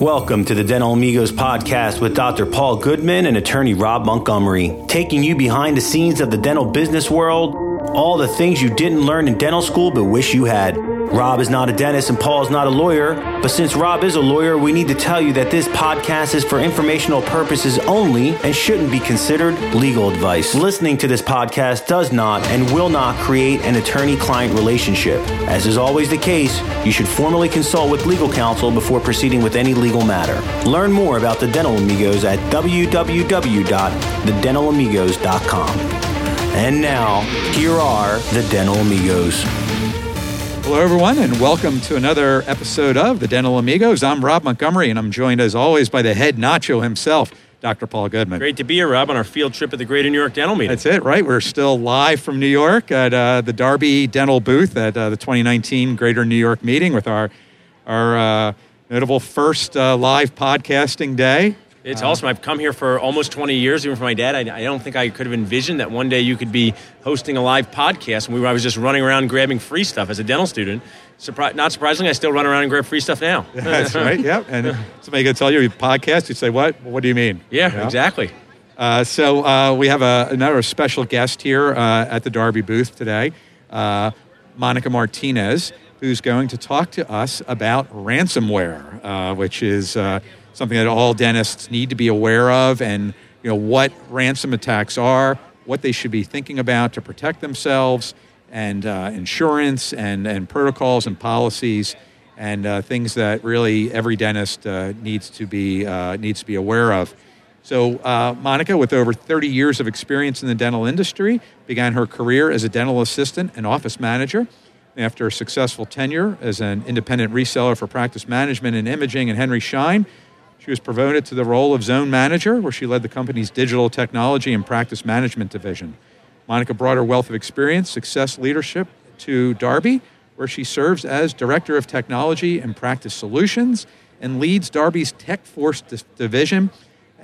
Welcome to the Dental Amigos podcast with Dr. Paul Goodman and attorney Rob Montgomery, taking you behind the scenes of the dental business world, all the things you didn't learn in dental school but wish you had. Rob is not a dentist and Paul is not a lawyer, but since Rob is a lawyer, we need to tell you that this podcast is for informational purposes only and shouldn't be considered legal advice. Listening to this podcast does not and will not create an attorney client relationship. As is always the case, you should formally consult with legal counsel before proceeding with any legal matter. Learn more about the Dental Amigos at www.thedentalamigos.com. And now, here are the Dental Amigos. Hello, everyone, and welcome to another episode of the Dental Amigos. I'm Rob Montgomery, and I'm joined, as always, by the head nacho himself, Dr. Paul Goodman. Great to be here, Rob, on our field trip at the Greater New York Dental Meeting. That's it, right? We're still live from New York at uh, the Darby Dental booth at uh, the 2019 Greater New York Meeting with our our uh, notable first uh, live podcasting day. It's awesome. I've come here for almost 20 years, even for my dad. I, I don't think I could have envisioned that one day you could be hosting a live podcast. And we were, I was just running around grabbing free stuff as a dental student. Surpri- not surprisingly, I still run around and grab free stuff now. That's right. Yep. And somebody could tell you you podcast, you say, "What? What do you mean?" Yeah, You know? exactly. Uh, so uh, we have a, another special guest here uh, at the Darby booth today, uh, Monica Martinez, who's going to talk to us about ransomware, uh, which is uh, something that all dentists need to be aware of, and you know what ransom attacks are, what they should be thinking about to protect themselves, and uh, insurance and and protocols and policies. And uh, things that really every dentist uh, needs to be uh, needs to be aware of. So, uh, Monica, with over 30 years of experience in the dental industry, began her career as a dental assistant and office manager. After a successful tenure as an independent reseller for practice management and imaging and Henry Schein, she was promoted to the role of zone manager, where she led the company's digital technology and practice management division. Monica brought her wealth of experience, success, leadership to Darby, where she serves as Director of Technology and Practice Solutions and leads Darby's Tech Force division.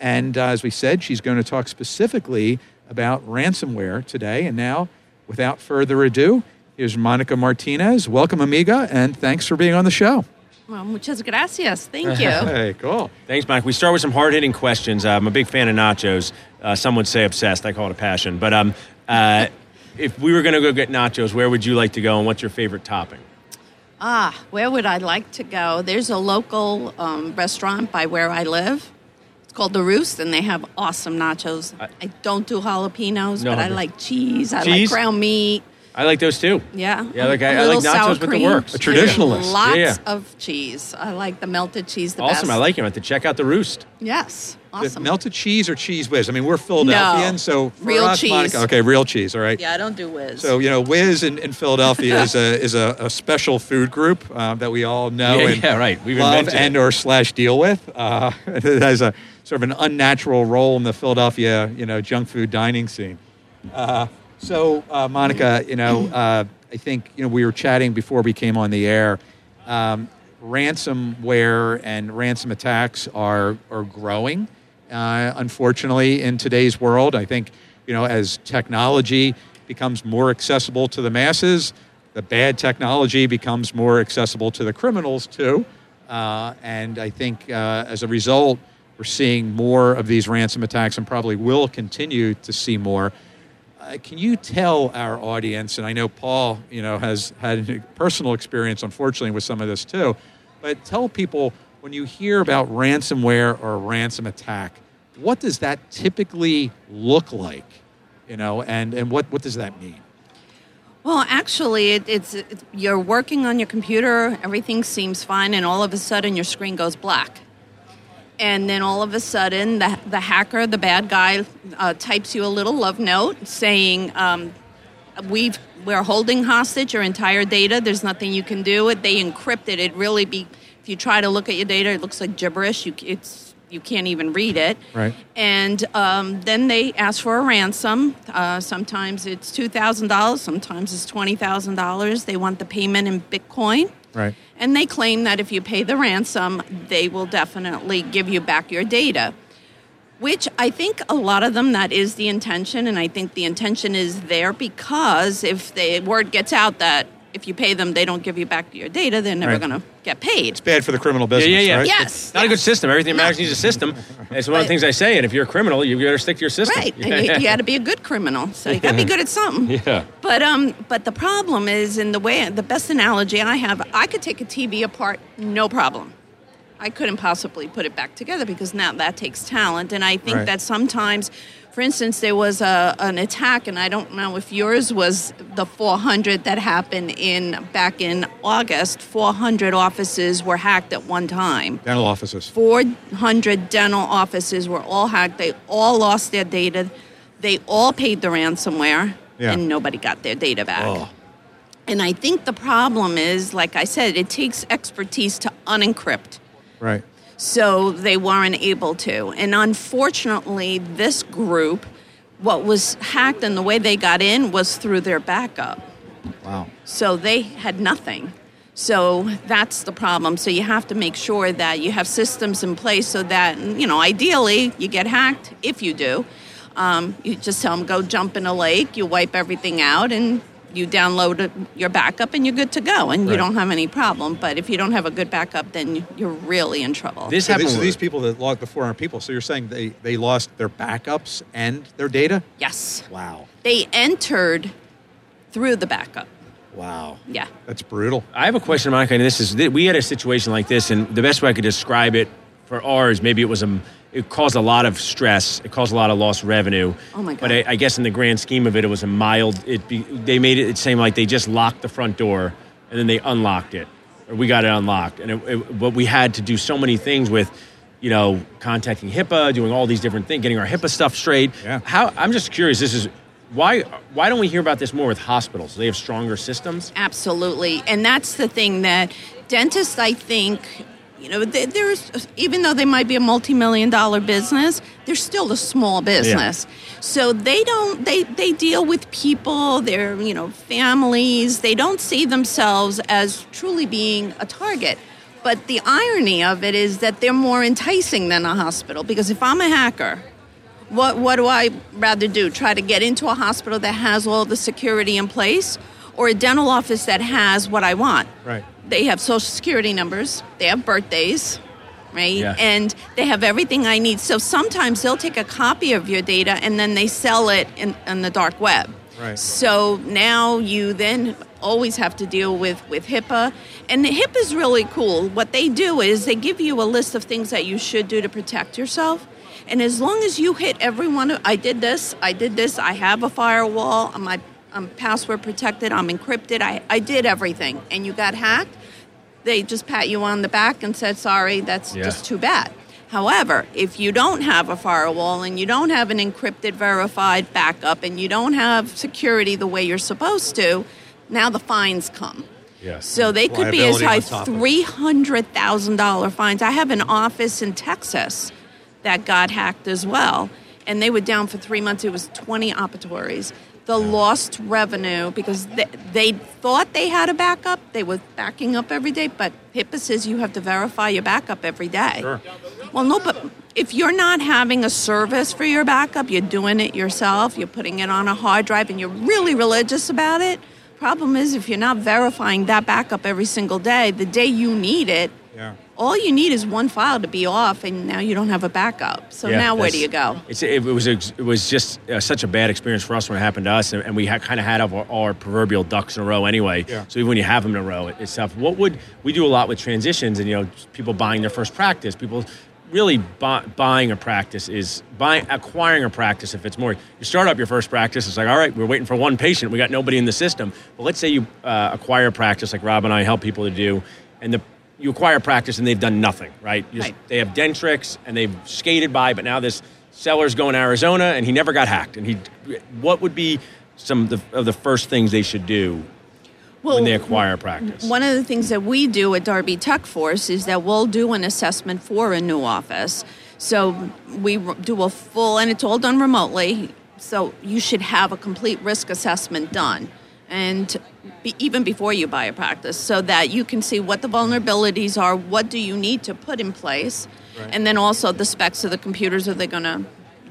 And uh, as we said, she's going to talk specifically about ransomware today. And now, without further ado, here's Monica Martinez. Welcome, amiga, and thanks for being on the show. Well, muchas gracias. Thank you. Hey, cool. Thanks, Mike. We start with some hard hitting questions. Uh, I'm a big fan of nachos. Uh, some would say obsessed. I call it a passion. But um, uh, if we were going to go get nachos, where would you like to go and what's your favorite topping? ah, where would I like to go? There's a local um, restaurant by where I live. It's called The Roost, and they have awesome nachos. I- I, don't do jalapenos, No, but I like cheese. I Cheese? like ground meat. I like those too. Yeah. Yeah, like A I- I little like nachos sour with the works. A traditionalist. Lots Yeah. of cheese. I like the melted cheese the Awesome. best. I like it. I have to check out the roost. Yes. The Awesome. Melted cheese or cheese whiz? I mean, we're Philadelphians, so for Real us, cheese. Monica, okay, real cheese, all right. yeah, I don't do whiz. So you know, Whiz in, in Philadelphia is a is a, a special food group uh, that we all know Yeah, and yeah, right. We've love invented it. and or slash deal with. Uh, it has a sort of an unnatural role in the Philadelphia you know junk food dining scene. Uh, so uh, Monica, you know, uh, I think you know we were chatting before we came on the air. Um, ransomware and ransom attacks are are growing. Uh, unfortunately, in today's world, I think you know as technology becomes more accessible to the masses, the bad technology becomes more accessible to the criminals too. Uh, and I think uh, as a result, we're seeing more of these ransom attacks, and probably will continue to see more. Uh, can you tell our audience, and I know Paul, you know, has had a personal experience, unfortunately, with some of this too, but tell people when you hear about ransomware or a ransom attack, what does that typically look like, you know, and, and what, what does that mean? Well, actually, it, it's, it's you're working on your computer, everything seems fine, and all of a sudden your screen goes black. And then all of a sudden, the, the hacker, the bad guy, uh, types you a little love note saying, um, "We've we're holding hostage your entire data. There's nothing you can do. It they encrypt it. It really be if you try to look at your data, it looks like gibberish. You it's you can't even read it. Right. And um, then they ask for a ransom. Uh, sometimes it's two thousand dollars. Sometimes it's twenty thousand dollars. They want the payment in Bitcoin. Right. And they claim that if you pay the ransom, they will definitely give you back your data. Which I think a lot of them that is the intention, and I think the intention is there because if the word gets out that if you pay them, they don't give you back your data, they're never Right. going to get paid. It's bad for the criminal business, yeah, yeah, yeah. right? Yes. Not a good system. Everything in No. America needs a system. It's one of the things I say. And if you're a criminal, you better stick to your system. Right. And you, you got to be a good criminal. So you got to be good at something. Yeah. But um, but the problem is in the way the best analogy I have, I could take a TV apart, no problem. I couldn't possibly put it back together because now that takes talent, and I think Right. that sometimes, for instance, there was a, an attack, and I don't know if yours was the 400 that happened in back in August. 400 offices were hacked at one time. Dental offices. 400 dental offices were all hacked. They all lost their data. They all paid the ransomware, Yeah. and nobody got their data back. Oh. And I think the problem is, like I said, it takes expertise to unencrypt. Right. So they weren't able to. And unfortunately, this group, what was hacked and the way they got in was through their backup. Wow. So they had nothing. So that's the problem. So you have to make sure that you have systems in place so that, you know, ideally you get hacked. If you do, um, you just tell them go jump in a lake, you wipe everything out, and you download your backup, and you're good to go, and Right. you don't have any problem. But if you don't have a good backup, then you're really in trouble. This So happened. these, these people that logged the 400 people, so you're saying they, they lost their backups and their data? yes, Wow. they entered through the backup. Wow. Yeah. That's brutal. I have a question, Monica. And this is we had a situation like this, and the best way I could describe it for ours, maybe it was a, it caused a lot of stress. It caused a lot of lost revenue. Oh, my But God. I, I guess in the grand scheme of it, it was a mild. It be, they made it, it seem like they just locked the front door and then they unlocked it, or we got it unlocked. And it, it, but we had to do so many things with. You know, contacting HIPAA, doing all these different things, getting our HIPAA stuff straight. Yeah. How I'm just curious. This is why. Why don't we hear about this more with hospitals? They have stronger systems. Absolutely. And that's the thing that dentists, I think, you know, there's, even though they might be a multi million dollar business, they're still a small business. So they don't, they, they deal with people, their, you know, families. They don't see themselves as truly being a target. But the irony of it is that they're more enticing than a hospital because if I'm a hacker, what what do I rather do? Try to get into a hospital that has all the security in place, or a dental office that has what I want? Right. They have social security numbers. They have birthdays, right? Yeah. And they have everything I need. So sometimes they'll take a copy of your data and then they sell it in, the dark web. Right. So now you then always have to deal with, with HIPAA. And HIPAA is really cool. What they do is they give you a list of things that you should do to protect yourself. And as long as you hit every one of, I did this, I did this, I have a firewall, my, I'm password protected, I'm encrypted, I, I did everything, and you got hacked, they just pat you on the back and said, sorry, that's Yeah. just too bad. However, if you don't have a firewall and you don't have an encrypted, verified backup and you don't have security the way you're supposed to, now the fines come. Yes. So they could be as high on top of it. three hundred thousand dollar fines. I have an office in Texas that got hacked as well, and they were down for three months. It was twenty operatories. The lost revenue because they, they thought they had a backup. They were backing up every day, but HIPAA says you have to verify your backup every day. Sure. Well, no, but if you're not having a service for your backup, you're doing it yourself, you're putting it on a hard drive, and you're really religious about it. Problem is, if you're not verifying that backup every single day, the day you need it, Yeah. all you need is one file to be off, and now you don't have a backup. So Yeah, now where do you go? It's, it, was it was just uh, such a bad experience for us when it happened to us, and, and we ha- kind of had our, our proverbial ducks in a row anyway. Yeah. So even when you have them in a row, it, it's tough. What would we do a lot with transitions and you know people buying their first practice, people really bu- buying a practice is buying acquiring a practice. If it's more, you start up your first practice, it's like all right, we're waiting for one patient, we got nobody in the system. But let's say you uh, acquire a practice like Rob and I help people to do, and the you acquire practice and they've done nothing, right? Just- Right. They have Dentrix and they've skated by, but now this seller's going to Arizona and he never got hacked. And he, what would be some of the, of the first things they should do Well, when they acquire practice? One of the things that we do at Darby Tech Force is that we'll do an assessment for a new office. So we do a full, and it's all done remotely. So you should have a complete risk assessment done, and be, even before you buy a practice, so that you can see what the vulnerabilities are, what do you need to put in place, and then also the specs of the computers. Are they going to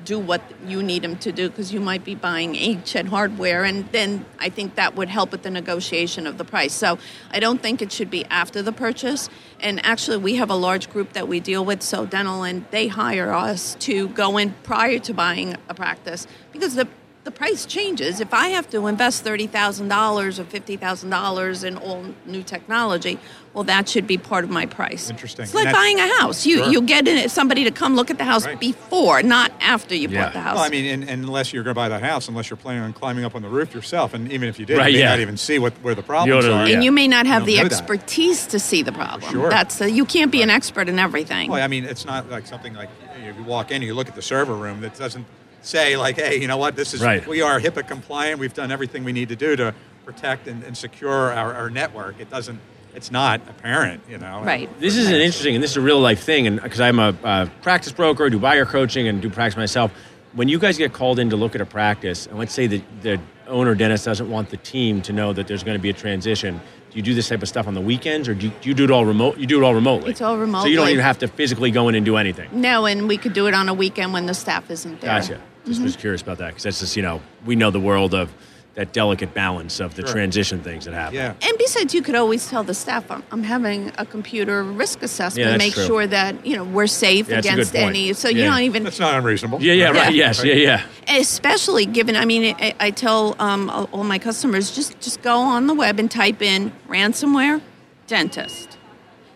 do what you need them to do because you might be buying HN hardware, and then I think that would help with the negotiation of the price. So I don't think it should be after the purchase. And actually, we have a large group that we deal with, so dental, and they hire us to go in prior to buying a practice because the the price changes. If I have to invest thirty thousand dollars or fifty thousand dollars in all new technology, well, that should be part of my price. Interesting. It's like And buying a house. You Sure. you get in, somebody to come look at the house Right. before, not after you Yeah. bought the house. Well, I mean, and, and unless you're going to buy the house, unless you're planning on climbing up on the roof yourself, and even if you did, Right, you may yeah. not even see what where the problems don't- are. yeah. and you may not have the don't that. expertise to see the problem. Sure. That's the, you can't be an expert in everything. Well, I mean, it's not like something like you, know, you walk in, you look at the server room that doesn't say like, "Hey, you know what? This is Right. we are HIPAA compliant. We've done everything we need to do to protect and, and secure our, our network." It doesn't. It's not apparent, you know. Right. This is an interesting, and this is a real life thing, and because I'm a, uh practice broker, do buyer coaching, and do practice myself. When you guys get called in to look at a practice, and let's say that the owner dentist doesn't want the team to know that there's going to be a transition, do you do this type of stuff on the weekends, or do you, do you do it all remote? You do it all remotely. It's all remote. So you don't even have to physically go in and do anything. no, and we could do it on a weekend when the staff isn't there. Gotcha. Just was curious about that because that's just you know we know the world of that delicate balance of the Sure. transition things that happen. Yeah. And besides, you could always tell the staff, I'm, I'm having a computer risk assessment Yeah, to make true. sure that you know we're safe Yeah, that's a good against any. So you Yeah. don't even That's not unreasonable. Yeah, yeah, right. Yeah. Yes, yeah, yeah. especially given i mean i, I tell um, all all my customers just just go on the web and type in ransomware dentist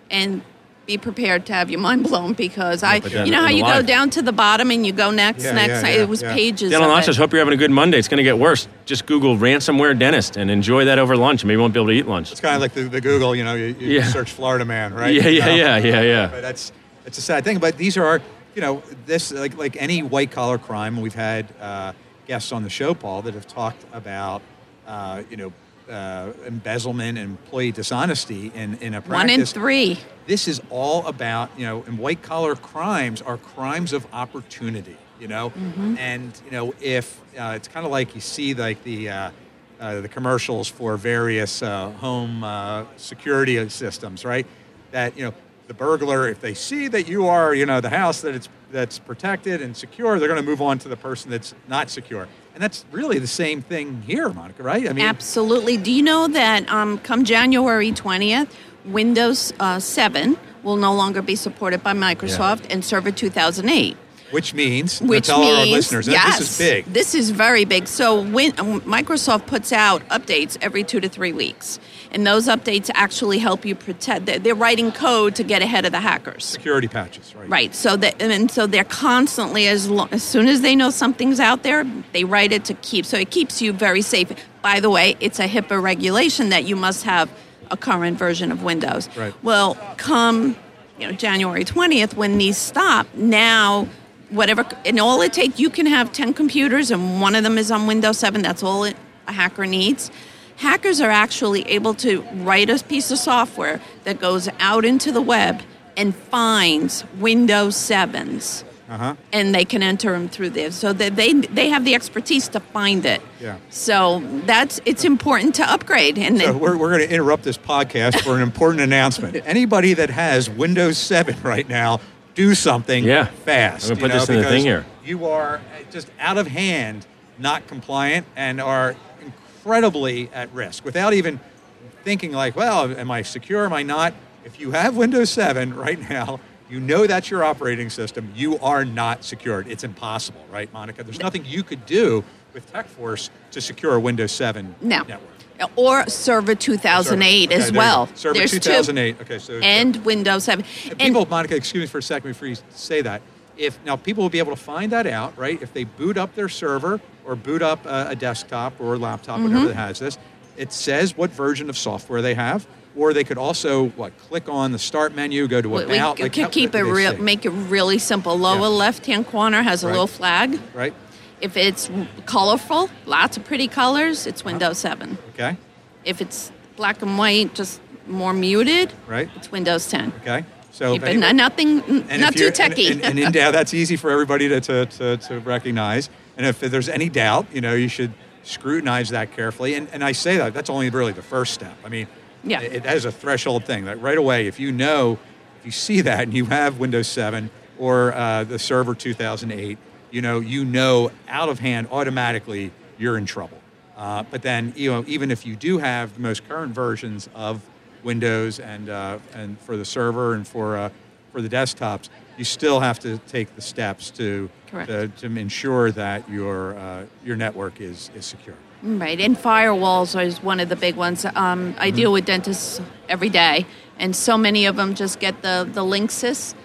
and be prepared to have your mind blown because i but then you know how in the you go down to the bottom and you go next Yeah, next yeah, yeah, it was yeah. pages Dental of Nachos, hope you're having a good Monday. It's going to get worse. Just Google ransomware dentist and enjoy that over lunch. Maybe you won't be able to eat lunch. It's kind of like the, the Google. You know, you, you Yeah. search Florida man, right? Yeah, yeah, You know? yeah, yeah, yeah. But that's it's a sad thing. But these are, you know, this like like any white collar crime. We've had uh, guests on the show, Paul, that have talked about, uh, you know, uh, embezzlement and employee dishonesty in in a practice. one in three This is all about, you know, and white collar crimes are crimes of opportunity, you know, and you know if uh, it's kind of like you see like the. Uh, uh, the commercials for various uh, home uh, security systems, right? That you know, the burglar, if they see that you are, you know, the house that it's that's protected and secure, they're going to move on to the person that's not secure, and that's really the same thing here, Monica, right? I mean, absolutely. Do you know that um, come january 20th windows uh, 7 will no longer be supported by microsoft and server 2008 which means Which tell means, our listeners that yes, this is big. This is very big. So when Microsoft puts out updates every two to three weeks, and those updates actually help you protect. They're, they're writing code to get ahead of the hackers. Security patches, right? Right. So that and so they're constantly as as soon as they know something's out there, they write it to keep. So it keeps you very safe. By the way, it's a HIPAA regulation that you must have a current version of Windows. Right. Well, come you know January twentieth when these stop now. Whatever, and all it takes, you can have 10 computers and one of them is on Windows 7. That's all it, a hacker needs. Hackers are actually able to write a piece of software that goes out into the web and finds Windows 7s. Uh-huh. And they can enter them through there. So that they, they have the expertise to find it. Yeah. So that's it's important to upgrade. And So we're, we're going to interrupt this podcast for an important announcement. Anybody that has Windows 7 right now, do something Yeah. fast. I'm gonna put you this know, in the thing here. You are just out of hand, not compliant, and are incredibly at risk without even thinking like, well, am I secure? Am I not? If you have Windows 7 right now, you know that's your operating system. You are not secured. It's impossible, right, Monica? There's nothing you could do with TechForce to secure a Windows 7 No. network. Or Server 2008 Okay, as well. Server There's two. 2008. Okay, so And Windows 7. And And people, Monica, excuse me for a second before you say that. If now people will be able to find that out, right? If they boot up their server or boot up a, a desktop or a laptop, Mm-hmm. whatever that has this, it says what version of software they have. Or they could also what click on the start menu, go to we, we about. could like, how- keep it real, make it really simple. Lower Yeah. left-hand corner has a Right. little flag. right. If it's colorful, lots of pretty colors, it's Uh-huh. Windows 7. Okay. If it's black and white, just more muted, Right. it's Windows 10. Okay. So if Keep it, anybody- nothing, not too techy. And, and, and in doubt, that's easy for everybody to, to, to, to recognize. And if there's any doubt, you know, you should scrutinize that carefully. And, and I say that, that's only really the first step. I mean, Yeah. it, it is a threshold thing that right away, if you know, if you see that and you have Windows 7 or uh, the Server 2008, you know, you know out of hand automatically you're in trouble. Uh, but then, you know, even if you do have the most current versions of Windows and uh, and for the server and for uh, for the desktops, you still have to take the steps to to, to ensure that your uh, your network is is secure. Right, and firewalls is one of the big ones. Um, I deal with dentists every day, and so many of them just get the the Linksys,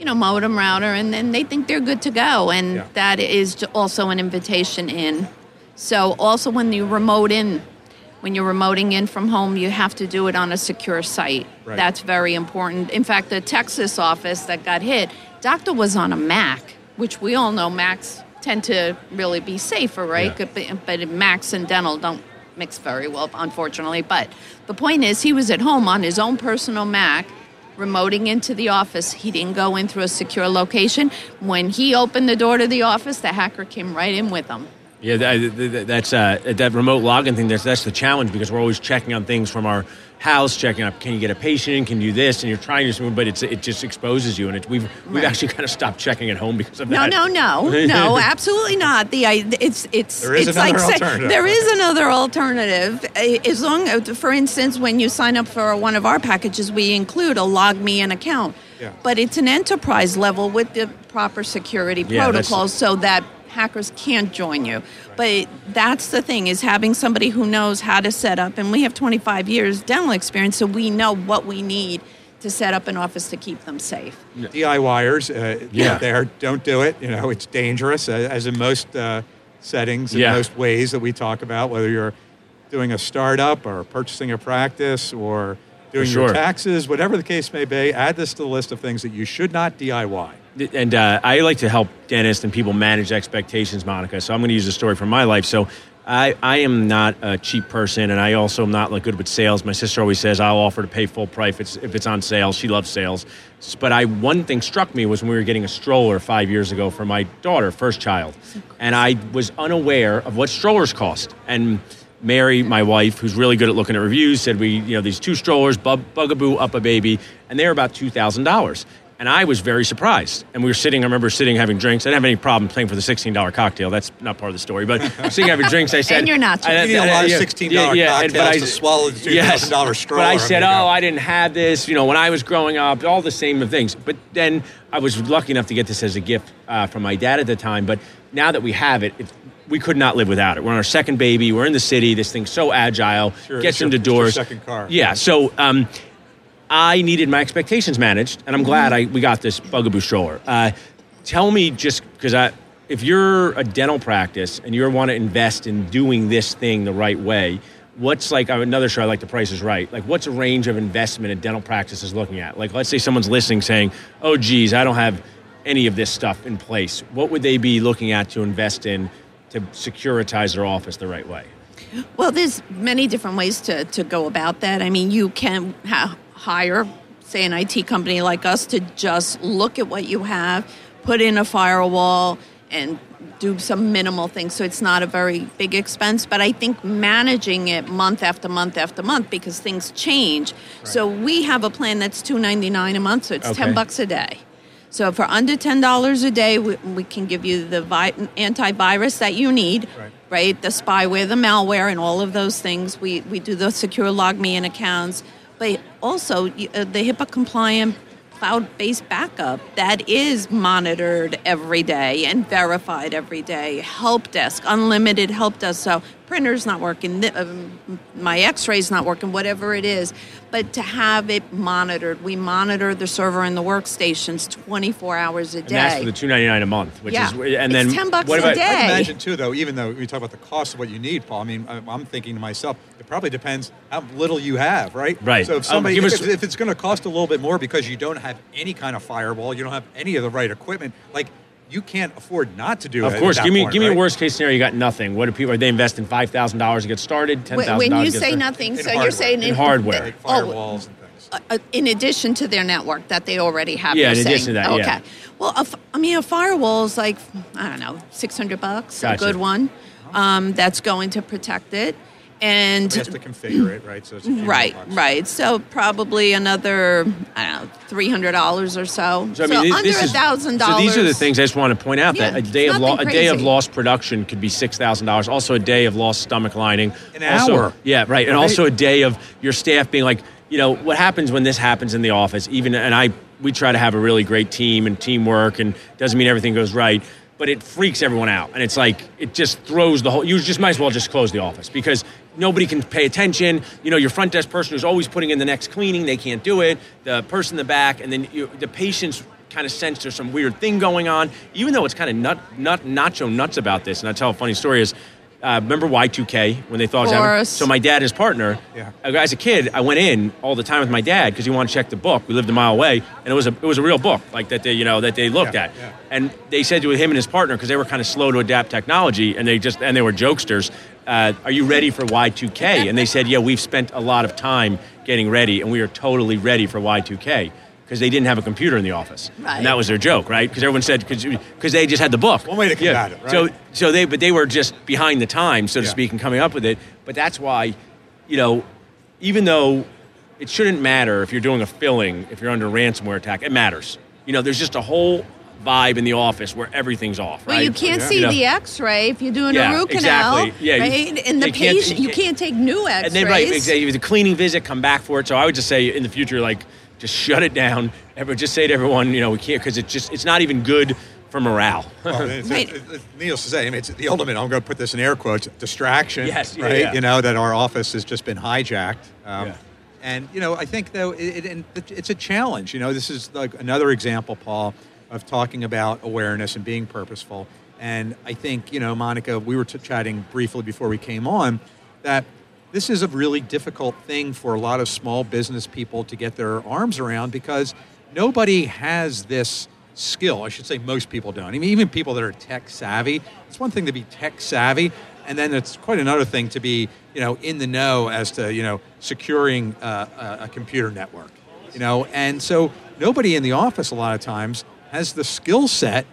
you know, modem router, and then they think they're good to go, and Yeah. that is also an invitation in. So also when you remote in, when you're remoting in from home, you have to do it on a secure site. Right. That's very important. In fact, the Texas office that got hit, doctor was on a Mac, which we all know Macs tend to really be safer, right? Yeah. But, but Macs and dental don't mix very well, unfortunately. But the point is, he was at home on his own personal Mac, remoting into the office. He didn't go in through a secure location. When he opened the door to the office, the hacker came right in with him. Yeah, that, that- that's uh, that remote login thing. That's that's the challenge because we're always checking on things from our house, checking up. Can you get a patient? Can you do this? And you're trying to, do but it's it just exposes you. And it, we've we've actually kind of stopped checking at home because of No, that. no, no, no, no, absolutely not. The it's it's There is it's another like say- alternative. there is another alternative. Uh, As long, as- for instance, when you sign up for one of our packages, we include a LogMeIn account. Yeah. But it's an enterprise level with the proper security Yeah, protocols so that hackers can't join you. But that's the thing is having somebody who knows how to set up, and we have 25 years dental experience, so we know what we need to set up an office to keep them safe. DIYers uh, Yeah. there, don't do it. You know, it's dangerous, uh, as in most uh, settings, in Yeah. most ways that we talk about, whether you're doing a startup or purchasing a practice or doing For your taxes, whatever the case may be, add this to the list of things that you should not DIY. and uh, I like to help dentists and people manage expectations, Monica. So I'm going to use a story from my life. So I, I am not a cheap person, and I also am not like good with sales. My sister always says I'll offer to pay full price if it's, if it's on sale. She loves sales. But I one thing struck me was when we were getting a stroller five years ago for my daughter, first child, and I was unaware of what strollers cost. And Mary, my wife, who's really good at looking at reviews, said we, you know, these two strollers, bug, Bugaboo, UPPAbaby, and they're about two thousand dollars. And I was very surprised. And we were sitting, I remember sitting having drinks. I didn't have any problem paying for the $16 cocktail. That's not part of the story. But sitting having drinks, I said. And you're not I- cheap. You need a lot of $16 yeah, yeah, and- but I- to swallow the $2,000 yes, stroller. But I I said, oh, you. I didn't have this, you know, when I was growing up, all the same things. But then I was lucky enough to get this as a gift uh, from my dad at the time. But now that we have it, it's, we could not live without it. We're on our second baby. We're in the city. This thing's so agile. Sure, gets into your doors. second car. Yeah. So um, I needed my expectations managed, and I'm glad I we got this Bugaboo stroller. Uh, tell me, just because I, if you're a dental practice and you want to invest in doing this thing the right way, what's like another show I like the Price is Right. Like, what's a range of investment a dental practice is looking at? Like, let's say someone's listening, saying, "Oh, geez, I don't have any of this stuff in place." What would they be looking at to invest in to securitize their office the right way? Well, there's many different ways to, to go about that. I mean, you can ha- hire, say, an IT company like us to just look at what you have, put in a firewall, and do some minimal things. So it's not a very big expense. But I think managing it month after month after month because things change. So we have a plan that's two ninety nine a month. So it's Okay. ten bucks a day. So for under ten dollars a day, we, we can give you the vi- antivirus that you need, Right. right? The spyware, the malware, and all of those things. We we do the secure LogMeIn accounts, but also uh, the HIPAA compliant cloud-based backup that is monitored every day and verified every day. Help desk, unlimited help desk. So printer's not working, th- um, my X-ray's not working, whatever it is. But to have it monitored, we monitor the server and the workstations 24 hours a And that's day. for the two ninety nine a month, which Yeah. is and It's then 10 bucks what a about, day. I can imagine too, though. Even though we talk about the cost of what you need, Paul. I mean, I'm, I'm thinking to myself, it probably depends how little you have, right? Right. So Um, if somebody, give if, us- if it's going to cost a little bit more because you don't have any kind of firewall, you don't have any of the right equipment, like you can't afford not to do it. Of course, at that give me point, give me a worst case scenario. You got nothing. What do people? Are they investing five thousand dollars to get started? Ten When- when you to get say started? nothing, In so hardware. you're saying In hardware. Like oh, firewalls and things. uh, in addition to their network that they already have. Yeah, you're in addition to that, Okay. yeah. Well, a f- I mean, a firewall is like I don't know, six hundred bucks, Gotcha. a good one. Um, that's going to protect it. And He has to configure it, right? So it's a few right, bucks. right. So probably another I don't know three hundred dollars or so. So, I mean, this, under this a is- thousand So these are the things I just want to point out that a day of lo- a day of crazy. lost production could be six thousand dollars. Also, a day of lost stomach lining. An also, hour. Yeah, right. And Right. also a day of your staff being like, you know, what happens when this happens in the office? Even and I, we try to have a really great team and teamwork, and doesn't mean everything goes right. But it freaks everyone out, and it's like it just throws the whole. You just might as well just close the office because nobody can pay attention. You know, your front desk person who's always putting in the next cleaning, they can't do it. The person in the back, and then you, the patients kind of sense there's some weird thing going on, even though it's kind of nut, nut, nacho nuts about this. And I tell a funny story is, uh, remember Y2K when they thought it was happening? Course. So my dad, and his partner, Yeah. uh, as a kid, I went in all the time with my dad because he wanted to check the book. We lived a mile away, and it was a it was a real book, like that they you know that they looked Yeah, at. yeah. And they said to him and his partner because they were kind of slow to adapt technology, and they just and they were jokesters. Uh, are you ready for Y2K? And they said, yeah, we've spent a lot of time getting ready, and we are totally ready for Y2K. Because they didn't have a computer in the office, Right. and that was their joke, right? Because everyone said because they just had the book. One way to combat it, right? So so they but they were just behind the times, so to Yeah. speak, and coming up with it. But that's why, you know, even though it shouldn't matter if you're doing a filling, if you're under a ransomware attack, it matters. You know, there's just a whole vibe in the office where everything's off. Well, right? you can't Yeah. see You know, the X-ray if you're doing Yeah, a root canal, exactly. Yeah, you- right? and the patient, you you can't- can't take new X-rays. and then right, exactly. If it's a cleaning visit, come back for it. So I would just say in the future, like, just shut it down. Everyone, just say to everyone, you know, we can't because it's just it's not even good for morale. Well, it's, Right. it's, it's, needless to say, I mean, it's the ultimate. I'm going to put this in air quotes: distraction. Yes, yeah, right. yeah. You know that our office has just been hijacked. Um, Yeah. And you know, I think though, it, it, and it- it's a challenge. You know, this is like another example, Paul, of talking about awareness and being purposeful. And I think you know, Monica, we were t- chatting briefly before we came on that this is a really difficult thing for a lot of small business people to get their arms around because nobody has this skill. I should say most people don't. I mean, even people that are tech savvy. It's one thing to be tech savvy, and then it's quite another thing to be, you know, in the know as to you know securing uh, a, a computer network. You know, and so nobody in the office a lot of times has the skill set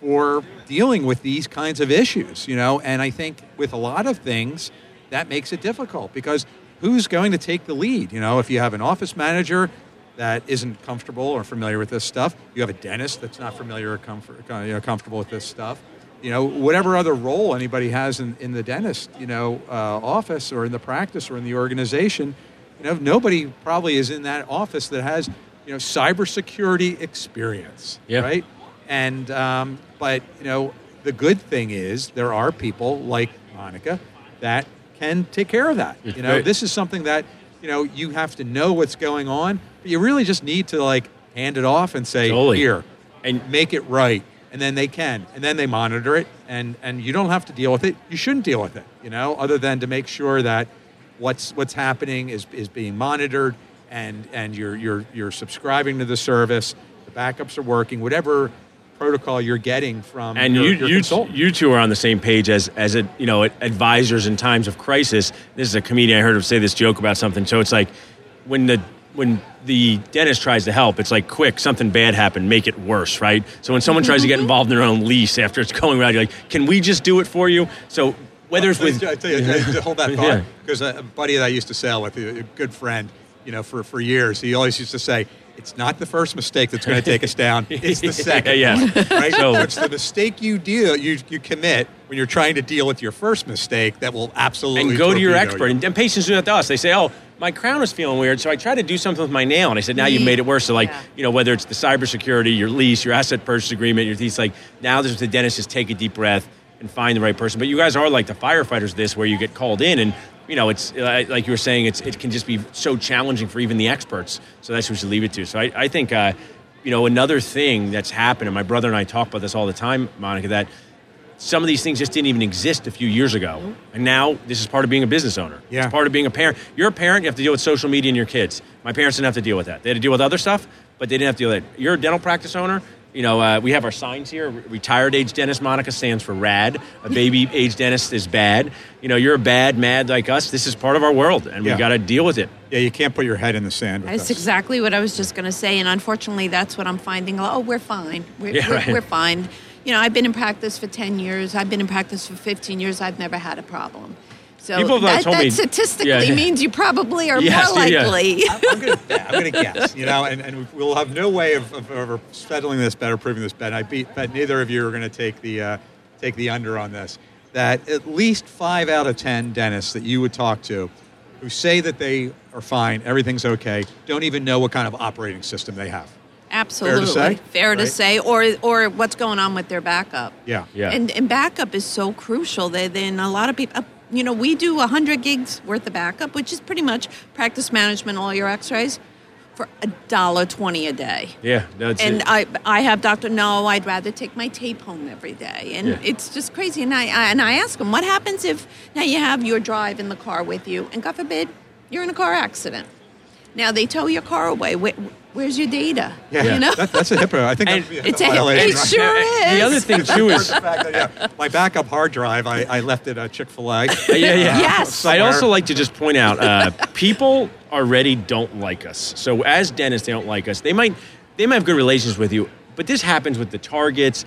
for dealing with these kinds of issues, you know. And I think with a lot of things, that makes it difficult because who's going to take the lead? You know, if you have an office manager that isn't comfortable or familiar with this stuff, you have a dentist that's not familiar or comfort, you know, comfortable with this stuff. You know, whatever other role anybody has in, in the dentist, you know, uh, office or in the practice or in the organization, you know, nobody probably is in that office that has, you know, cybersecurity experience, Yeah. right? And um, but you know, the good thing is there are people like Monica that can take care of that. You know, this is something that you know you have to know what's going on, but you really just need to like hand it off and say Totally. here And- and make it right. And then they can, and then they monitor it, and and you don't have to deal with it. You shouldn't deal with it, you know, other than to make sure that what's what's happening is is being monitored, and and you're you're you're subscribing to the service. The backups are working. Whatever protocol you're getting from and your, you your you, consultant. you two are on the same page as as a, you know advisors in times of crisis. This is a comedian I heard him say this joke about something. So it's like when the when the dentist tries to help, it's like quick something bad happened, make it worse, right? So when someone tries to get mm-hmm. involved in their own lease after it's going around, you're like, can we just do it for you? So whether it's with I tell you, I tell you, hold that thought because a buddy that I used to sail with, a a good friend, you know, for, for years, he always used to say, "It's not the first mistake that's going to take us down; it's the second Yeah, yeah. one." Right? So- So it's the mistake you deal you you commit when you're trying to deal with your first mistake that will absolutely and go to your expert. you. And, and patients do that to us. They say, "Oh, my crown is feeling weird, so I tried to do something with my nail." And I said, "Now you've made it worse." So, like, Yeah. you know, whether it's the cybersecurity, your lease, your asset purchase agreement, your teeth, like now there's the dentist just take a deep breath and find the right person. But you guys are like the firefighters. This where you get called in and. You know, it's uh, like you were saying. It's it can just be so challenging for even the experts. So that's what we should leave it to. So I, I think, uh, you know, another thing that's happened, and my brother and I talk about this all the time, Monica. That some of these things just didn't even exist a few years ago. And now this is part of being a business owner. Yeah. It's part of being a parent. You're a parent, you have to deal with social media and your kids. My parents didn't have to deal with that. They had to deal with other stuff, but they didn't have to deal with it. You're a dental practice owner. You know, uh, we have our signs here. Retired age dentist, Monica stands for RAD. A baby age dentist is bad. You know, you're a bad, mad like us. This is part of our world, and Yeah. we got to deal with it. Yeah, you can't put your head in the sand. With That's this. exactly what I was just going to say, and unfortunately, that's what I'm finding. Oh, we're fine. We're, Yeah, we're, right. we're fine. You know, I've been in practice for 10 years. I've been in practice for 15 years. I've never had a problem. So People have that, told that me- statistically Yeah. means you probably are Yes, more yeah. likely. I'm, I'm gonna, yeah, I'm gonna guess, you know, and, and we'll have no way of, of, of settling this bet or proving this bet. I beat, bet neither of you are going to take the uh, take the under on this. That at least five out of ten dentists that you would talk to, who say that they are fine, everything's okay, don't even know what kind of operating system they have. Absolutely. Fair to say? Fair to Right? say. Or or what's going on with their backup. Yeah, Yeah. And, and backup is so crucial. That then a lot of people, you know, we do 100 gigs worth of backup, which is pretty much practice management, all your x-rays, for a dollar twenty a day. Yeah, that's and it. I, I have doctor. No, I'd rather take my tape home every day, and Yeah. it's just crazy. And I, I and I ask them, what happens if now you have your drive in the car with you, and God forbid you're in a car accident. Now they tow your car away. Where's your data? yeah, You know? that, that's a HIPAA. I think And that it's a, violation, it right? sure is. the other thing too is that, yeah, my backup hard drive, I, I left it at Chick Fil A. yeah, yeah. Yes. I'd also like to just point out, uh, people already don't like us. So as dentists, they don't like us. They might, they might have good relations with you, but this happens with the targets.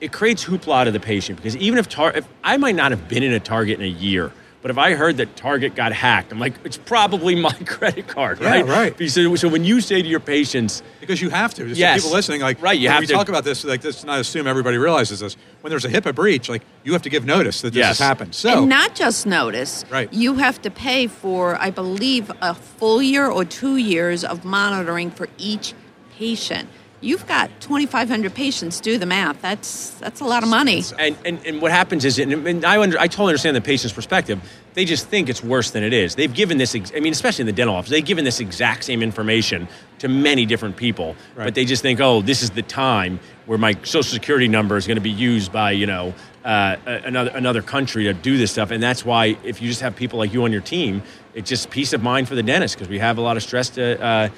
It creates hoopla to the patient because even if, tar- if I might not have been in a Target in a year, but if I heard that Target got hacked, I'm like, it's probably my credit card, Yeah, right? right. So, so when you say to your patients, Because you have to. Just Yes. people listening, like Right, you when have we to- talk about this, like let's not assume everybody realizes this. When there's a HIPAA breach, like you have to give notice that this Yes. has happened. So and not just notice. Right. You have to pay for, I believe, a full year or two years of monitoring for each patient. You've got 2,500 patients. Do the math. That's that's a lot of money. And, and, and what happens is, and, and I, under, I totally understand the patient's perspective. They just think it's worse than it is. They've given this, ex- I mean, especially in the dental office, they've given this exact same information to many different people. Right. But they just think, oh, this is the time where my social security number is going to be used by, you know, uh, another, another country to do this stuff. And that's why if you just have people like you on your team, it's just peace of mind for the dentist because we have a lot of stress to uh,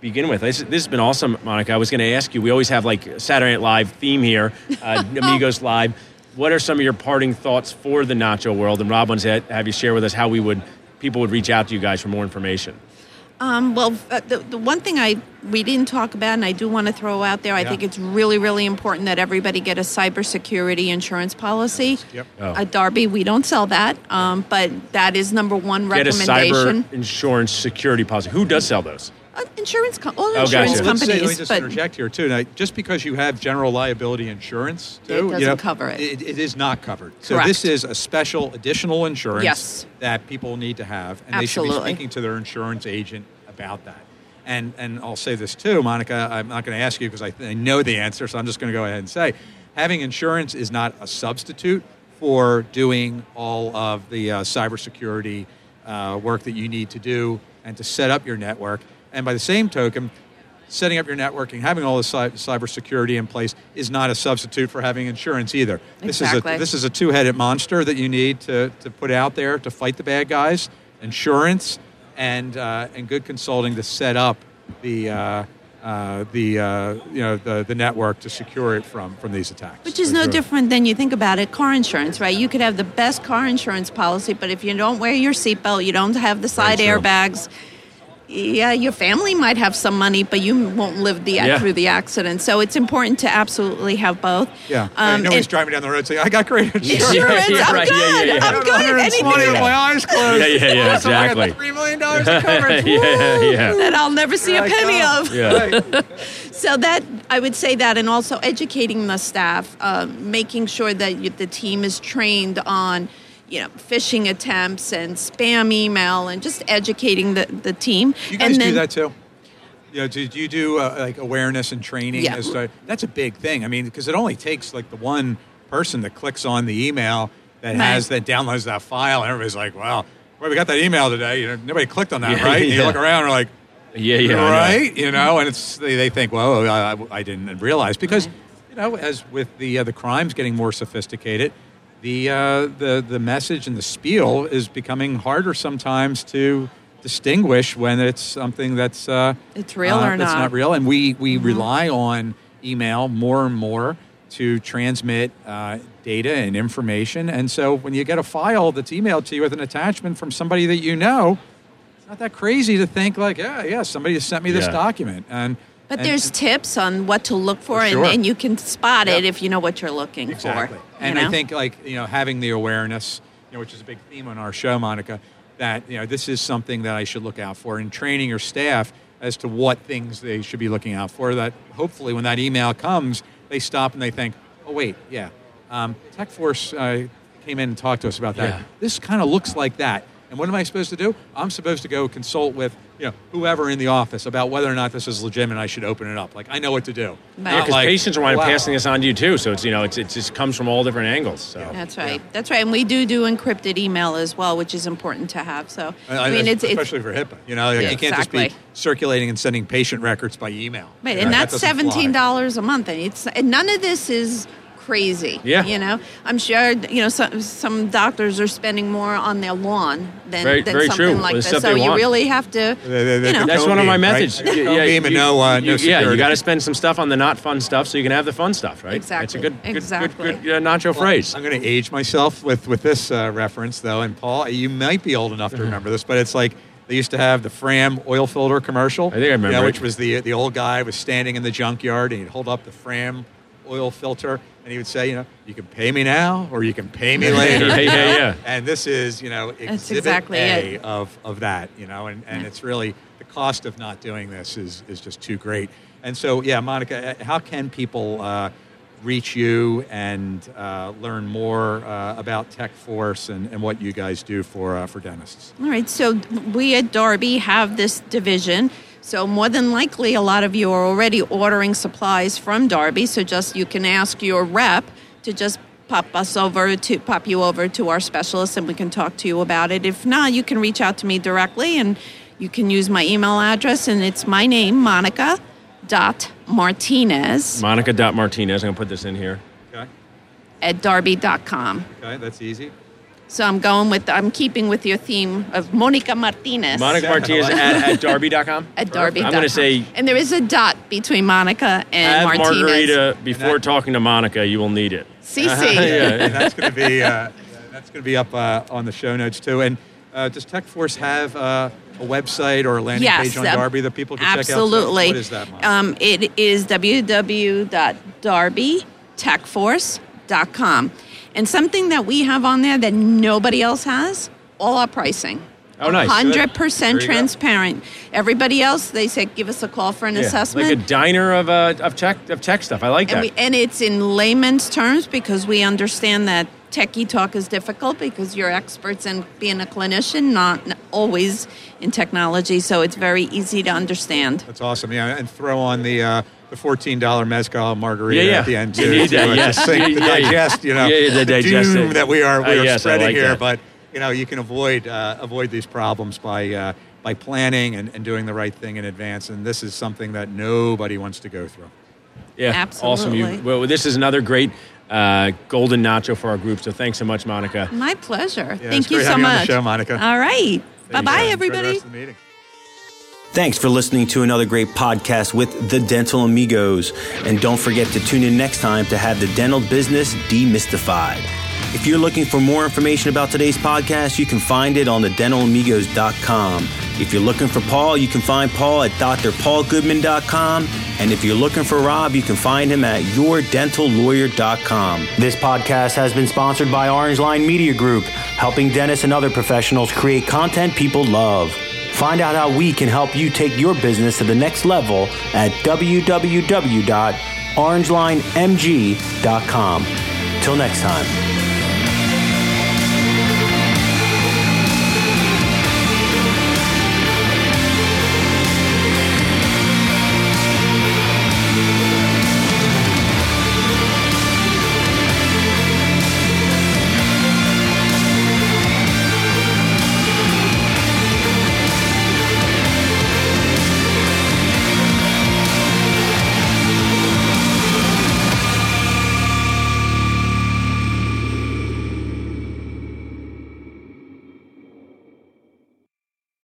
begin with. This, this has been awesome, Monica. I was going to ask you, we always have like a Saturday Night Live theme here, uh, Amigos Live. What are some of your parting thoughts for the Nacho world? And Rob wants to have you share with us how we would people would reach out to you guys for more information. Um, well, uh, the, the one thing I we didn't talk about, and I do want to throw out there, I Yeah. think it's really, really important that everybody get a cybersecurity insurance policy. Yep. Oh. At Darby, we don't sell that, um, but that is number one Get a recommendation. cyber insurance security policy. Who does sell those? Uh, insurance, com- all Oh, insurance gotcha. Let's say- companies, let me just interject here too. Now, just because you have general liability insurance, too, It doesn't know, cover it. it. It is not covered. So Correct. this is a special additional insurance Yes. that people need to have, and they should be speaking to their insurance agent about that. And and I'll say this too, Monica. I'm not going to ask you because I, I know the answer, so I'm just going to go ahead and say, having insurance is not a substitute for doing all of the uh, cybersecurity uh, work that you need to do and to set up your network. And by the same token, setting up your networking, having all the cy- cybersecurity in place is not a substitute for having insurance either. This Exactly. is a this is a two-headed monster that you need to, to put out there to fight the bad guys. Insurance and uh, and good consulting to set up the uh, uh, the uh, you know the, the network to secure it from from these attacks. Which is no different than you think about it. Car insurance, right? You could have the best car insurance policy, but if you don't wear your seatbelt, you don't have the side true. airbags. Yeah, your family might have some money, but you won't live the Yeah. through the accident. So it's important to absolutely have both. Yeah, Um, nobody's and- driving down the road saying, "I got great insurance." Insurance, Yeah, I'm right. good. Yeah, yeah, yeah. I'm good. Anything 120 with Yeah. my eyes closed. Yeah, yeah, yeah, So I got exactly. Three million dollars of coverage. yeah, yeah. that I'll never see a Right, penny oh. of. Yeah. So that I would say that, and also educating the staff, um, making sure that you, the team is trained on, you know, phishing attempts and spam email, and just educating the, the team. You guys and do that too. You know, do, do you do uh, like awareness and training? Yeah. As to, that's a big thing. I mean, because it only takes like the one person that clicks on the email that Right. has that downloads that file, and everybody's like, "Wow, well, we got that email today. You know, nobody clicked on that, Yeah, right?" And you look around, and like, Yeah, yeah. I know. right? You know, and it's they, they think, well, I, I- I didn't realize because you know, as with the uh, the crimes getting more sophisticated, the uh, the the message and the spiel is becoming harder sometimes to distinguish when it's something that's uh, It's real uh, or that's not. not real, and we we rely on email more and more to transmit uh, data and information. And so when you get a file that's emailed to you with an attachment from somebody that you know, it's not that crazy to think like, yeah, yeah, somebody just sent me this Yeah. document. And but and- there's and- tips on what to look for, Sure. and, and you can spot it if you know what you're looking exactly. for. And you I think like you know having the awareness you know, which is a big theme on our show, Monica, that you know this is something that I should look out for in training your staff as to what things they should be looking out for. That hopefully, when that email comes, they stop and they think, "Oh, wait, yeah, um, TechForce uh, came in and talked to us about that. Yeah. This kind of looks like that." And what am I supposed to do? I'm supposed to go consult with you know whoever in the office about whether or not this is legitimate. I should open it up. Like I know what to do. Right. Yeah, because like, patients are winding up wow. passing this on to you too. So it's you know it's it just comes from all different angles. So That's right. That's right. And we do do encrypted email as well, which is important to have. So I mean, it's, it's especially for HIPAA. You know, Yeah, you can't just be circulating and sending patient records by email. right, You and know, that that's doesn't seventeen dollars a month, and it's and none of this is crazy. Yeah. you know, I'm sure you know some some doctors are spending more on their lawn than, Very- than very something true. like The this. So you want. really have to, The- the- the you know, That's one of my beam, right? methods. The cone beam and no, uh, no yeah, you got to spend some stuff on the not fun stuff so you can have the fun stuff, right? Exactly. It's a Exactly. good, good, Exactly. good, good uh, nacho phrase. I'm going to age myself with with this uh, reference though, and Paul, you might be old enough to remember this, but it's like they used to have the Fram oil filter commercial. I think I remember you know, which was the the old guy was standing in the junkyard and he'd hold up the Fram oil filter and he would say, you know, you can pay me now or you can pay me later. Yeah, yeah, yeah. And this is, you know, exhibit exactly A it. of of that, you know, and and it's really the cost of not doing this is is just too great. And so, yeah, Monica, uh, how can people uh, reach you and uh, learn more uh, about TechForce and, and what you guys do for uh, for dentists? All right, so we at Darby have this division. So more than likely, a lot of you are already ordering supplies from Darby. So just you can ask your rep to just pop us over to pop you over to our specialist, and we can talk to you about it. If not, you can reach out to me directly, and you can use my email address, and it's my name, Monica dot Martinez Monica dot Martinez. I'm gonna put this in here. Okay, at darby.com. okay, that's easy. So I'm going with I'm keeping with your theme of Monica Martinez. Monica Martinez at, at Darby.com. at Darby. I'm gonna say and there is a dot between Monica and have Martinez. margarita before that- talking to Monica. You will need it. CC. Yeah. and that's going to be uh, that's going to be up uh, on the show notes too. And uh, does TechForce have uh, a website or a landing Yes, page on uh, Darby that people can check out? Absolutely. What is that? Monica? Um, it is www.darbytechforce.com. And something that we have on there that nobody else has, all our pricing. Oh, nice. Hundred There percent you go. transparent. Everybody else, they say, give us a call for an Yeah, assessment. Like a diner of uh, of tech of tech stuff. I like and, that. we, and it's in layman's terms because we understand that techie talk is difficult because you're experts in being a clinician, not always in technology. So it's very easy to understand. That's awesome. Yeah, and throw on the uh, the fourteen dollar mezcal margarita Yeah, yeah. at the end too. You too. need to, that, uh, yes. to sink, to Yeah, yeah. digest, you know, Yeah, yeah, to the digest doom that we are we Uh, are yes, spreading like here. that. But you know, you can avoid uh, avoid these problems by uh, by planning and, and doing the right thing in advance. And this is something that nobody wants to go through. yeah, awesome. You, Absolutely. well, this is another great uh, golden nacho for our group. So thanks so much, Monica. My pleasure. Yeah, Thank it's you great so having you on the much. show, Monica. All right. Bye There you bye, go. Enjoy the everybody. Thanks for listening to another great podcast with the Dental Amigos. And don't forget to tune in next time to have the dental business demystified. If you're looking for more information about today's podcast, you can find it on the dentalamigos.com. If you're looking for Paul, you can find Paul at drpaulgoodman.com. And if you're looking for Rob, you can find him at yourdentallawyer.com. This podcast has been sponsored by Orange Line Media Group, helping dentists and other professionals create content people love. Find out how we can help you take your business to the next level at www.orangelinemg.com. Till next time.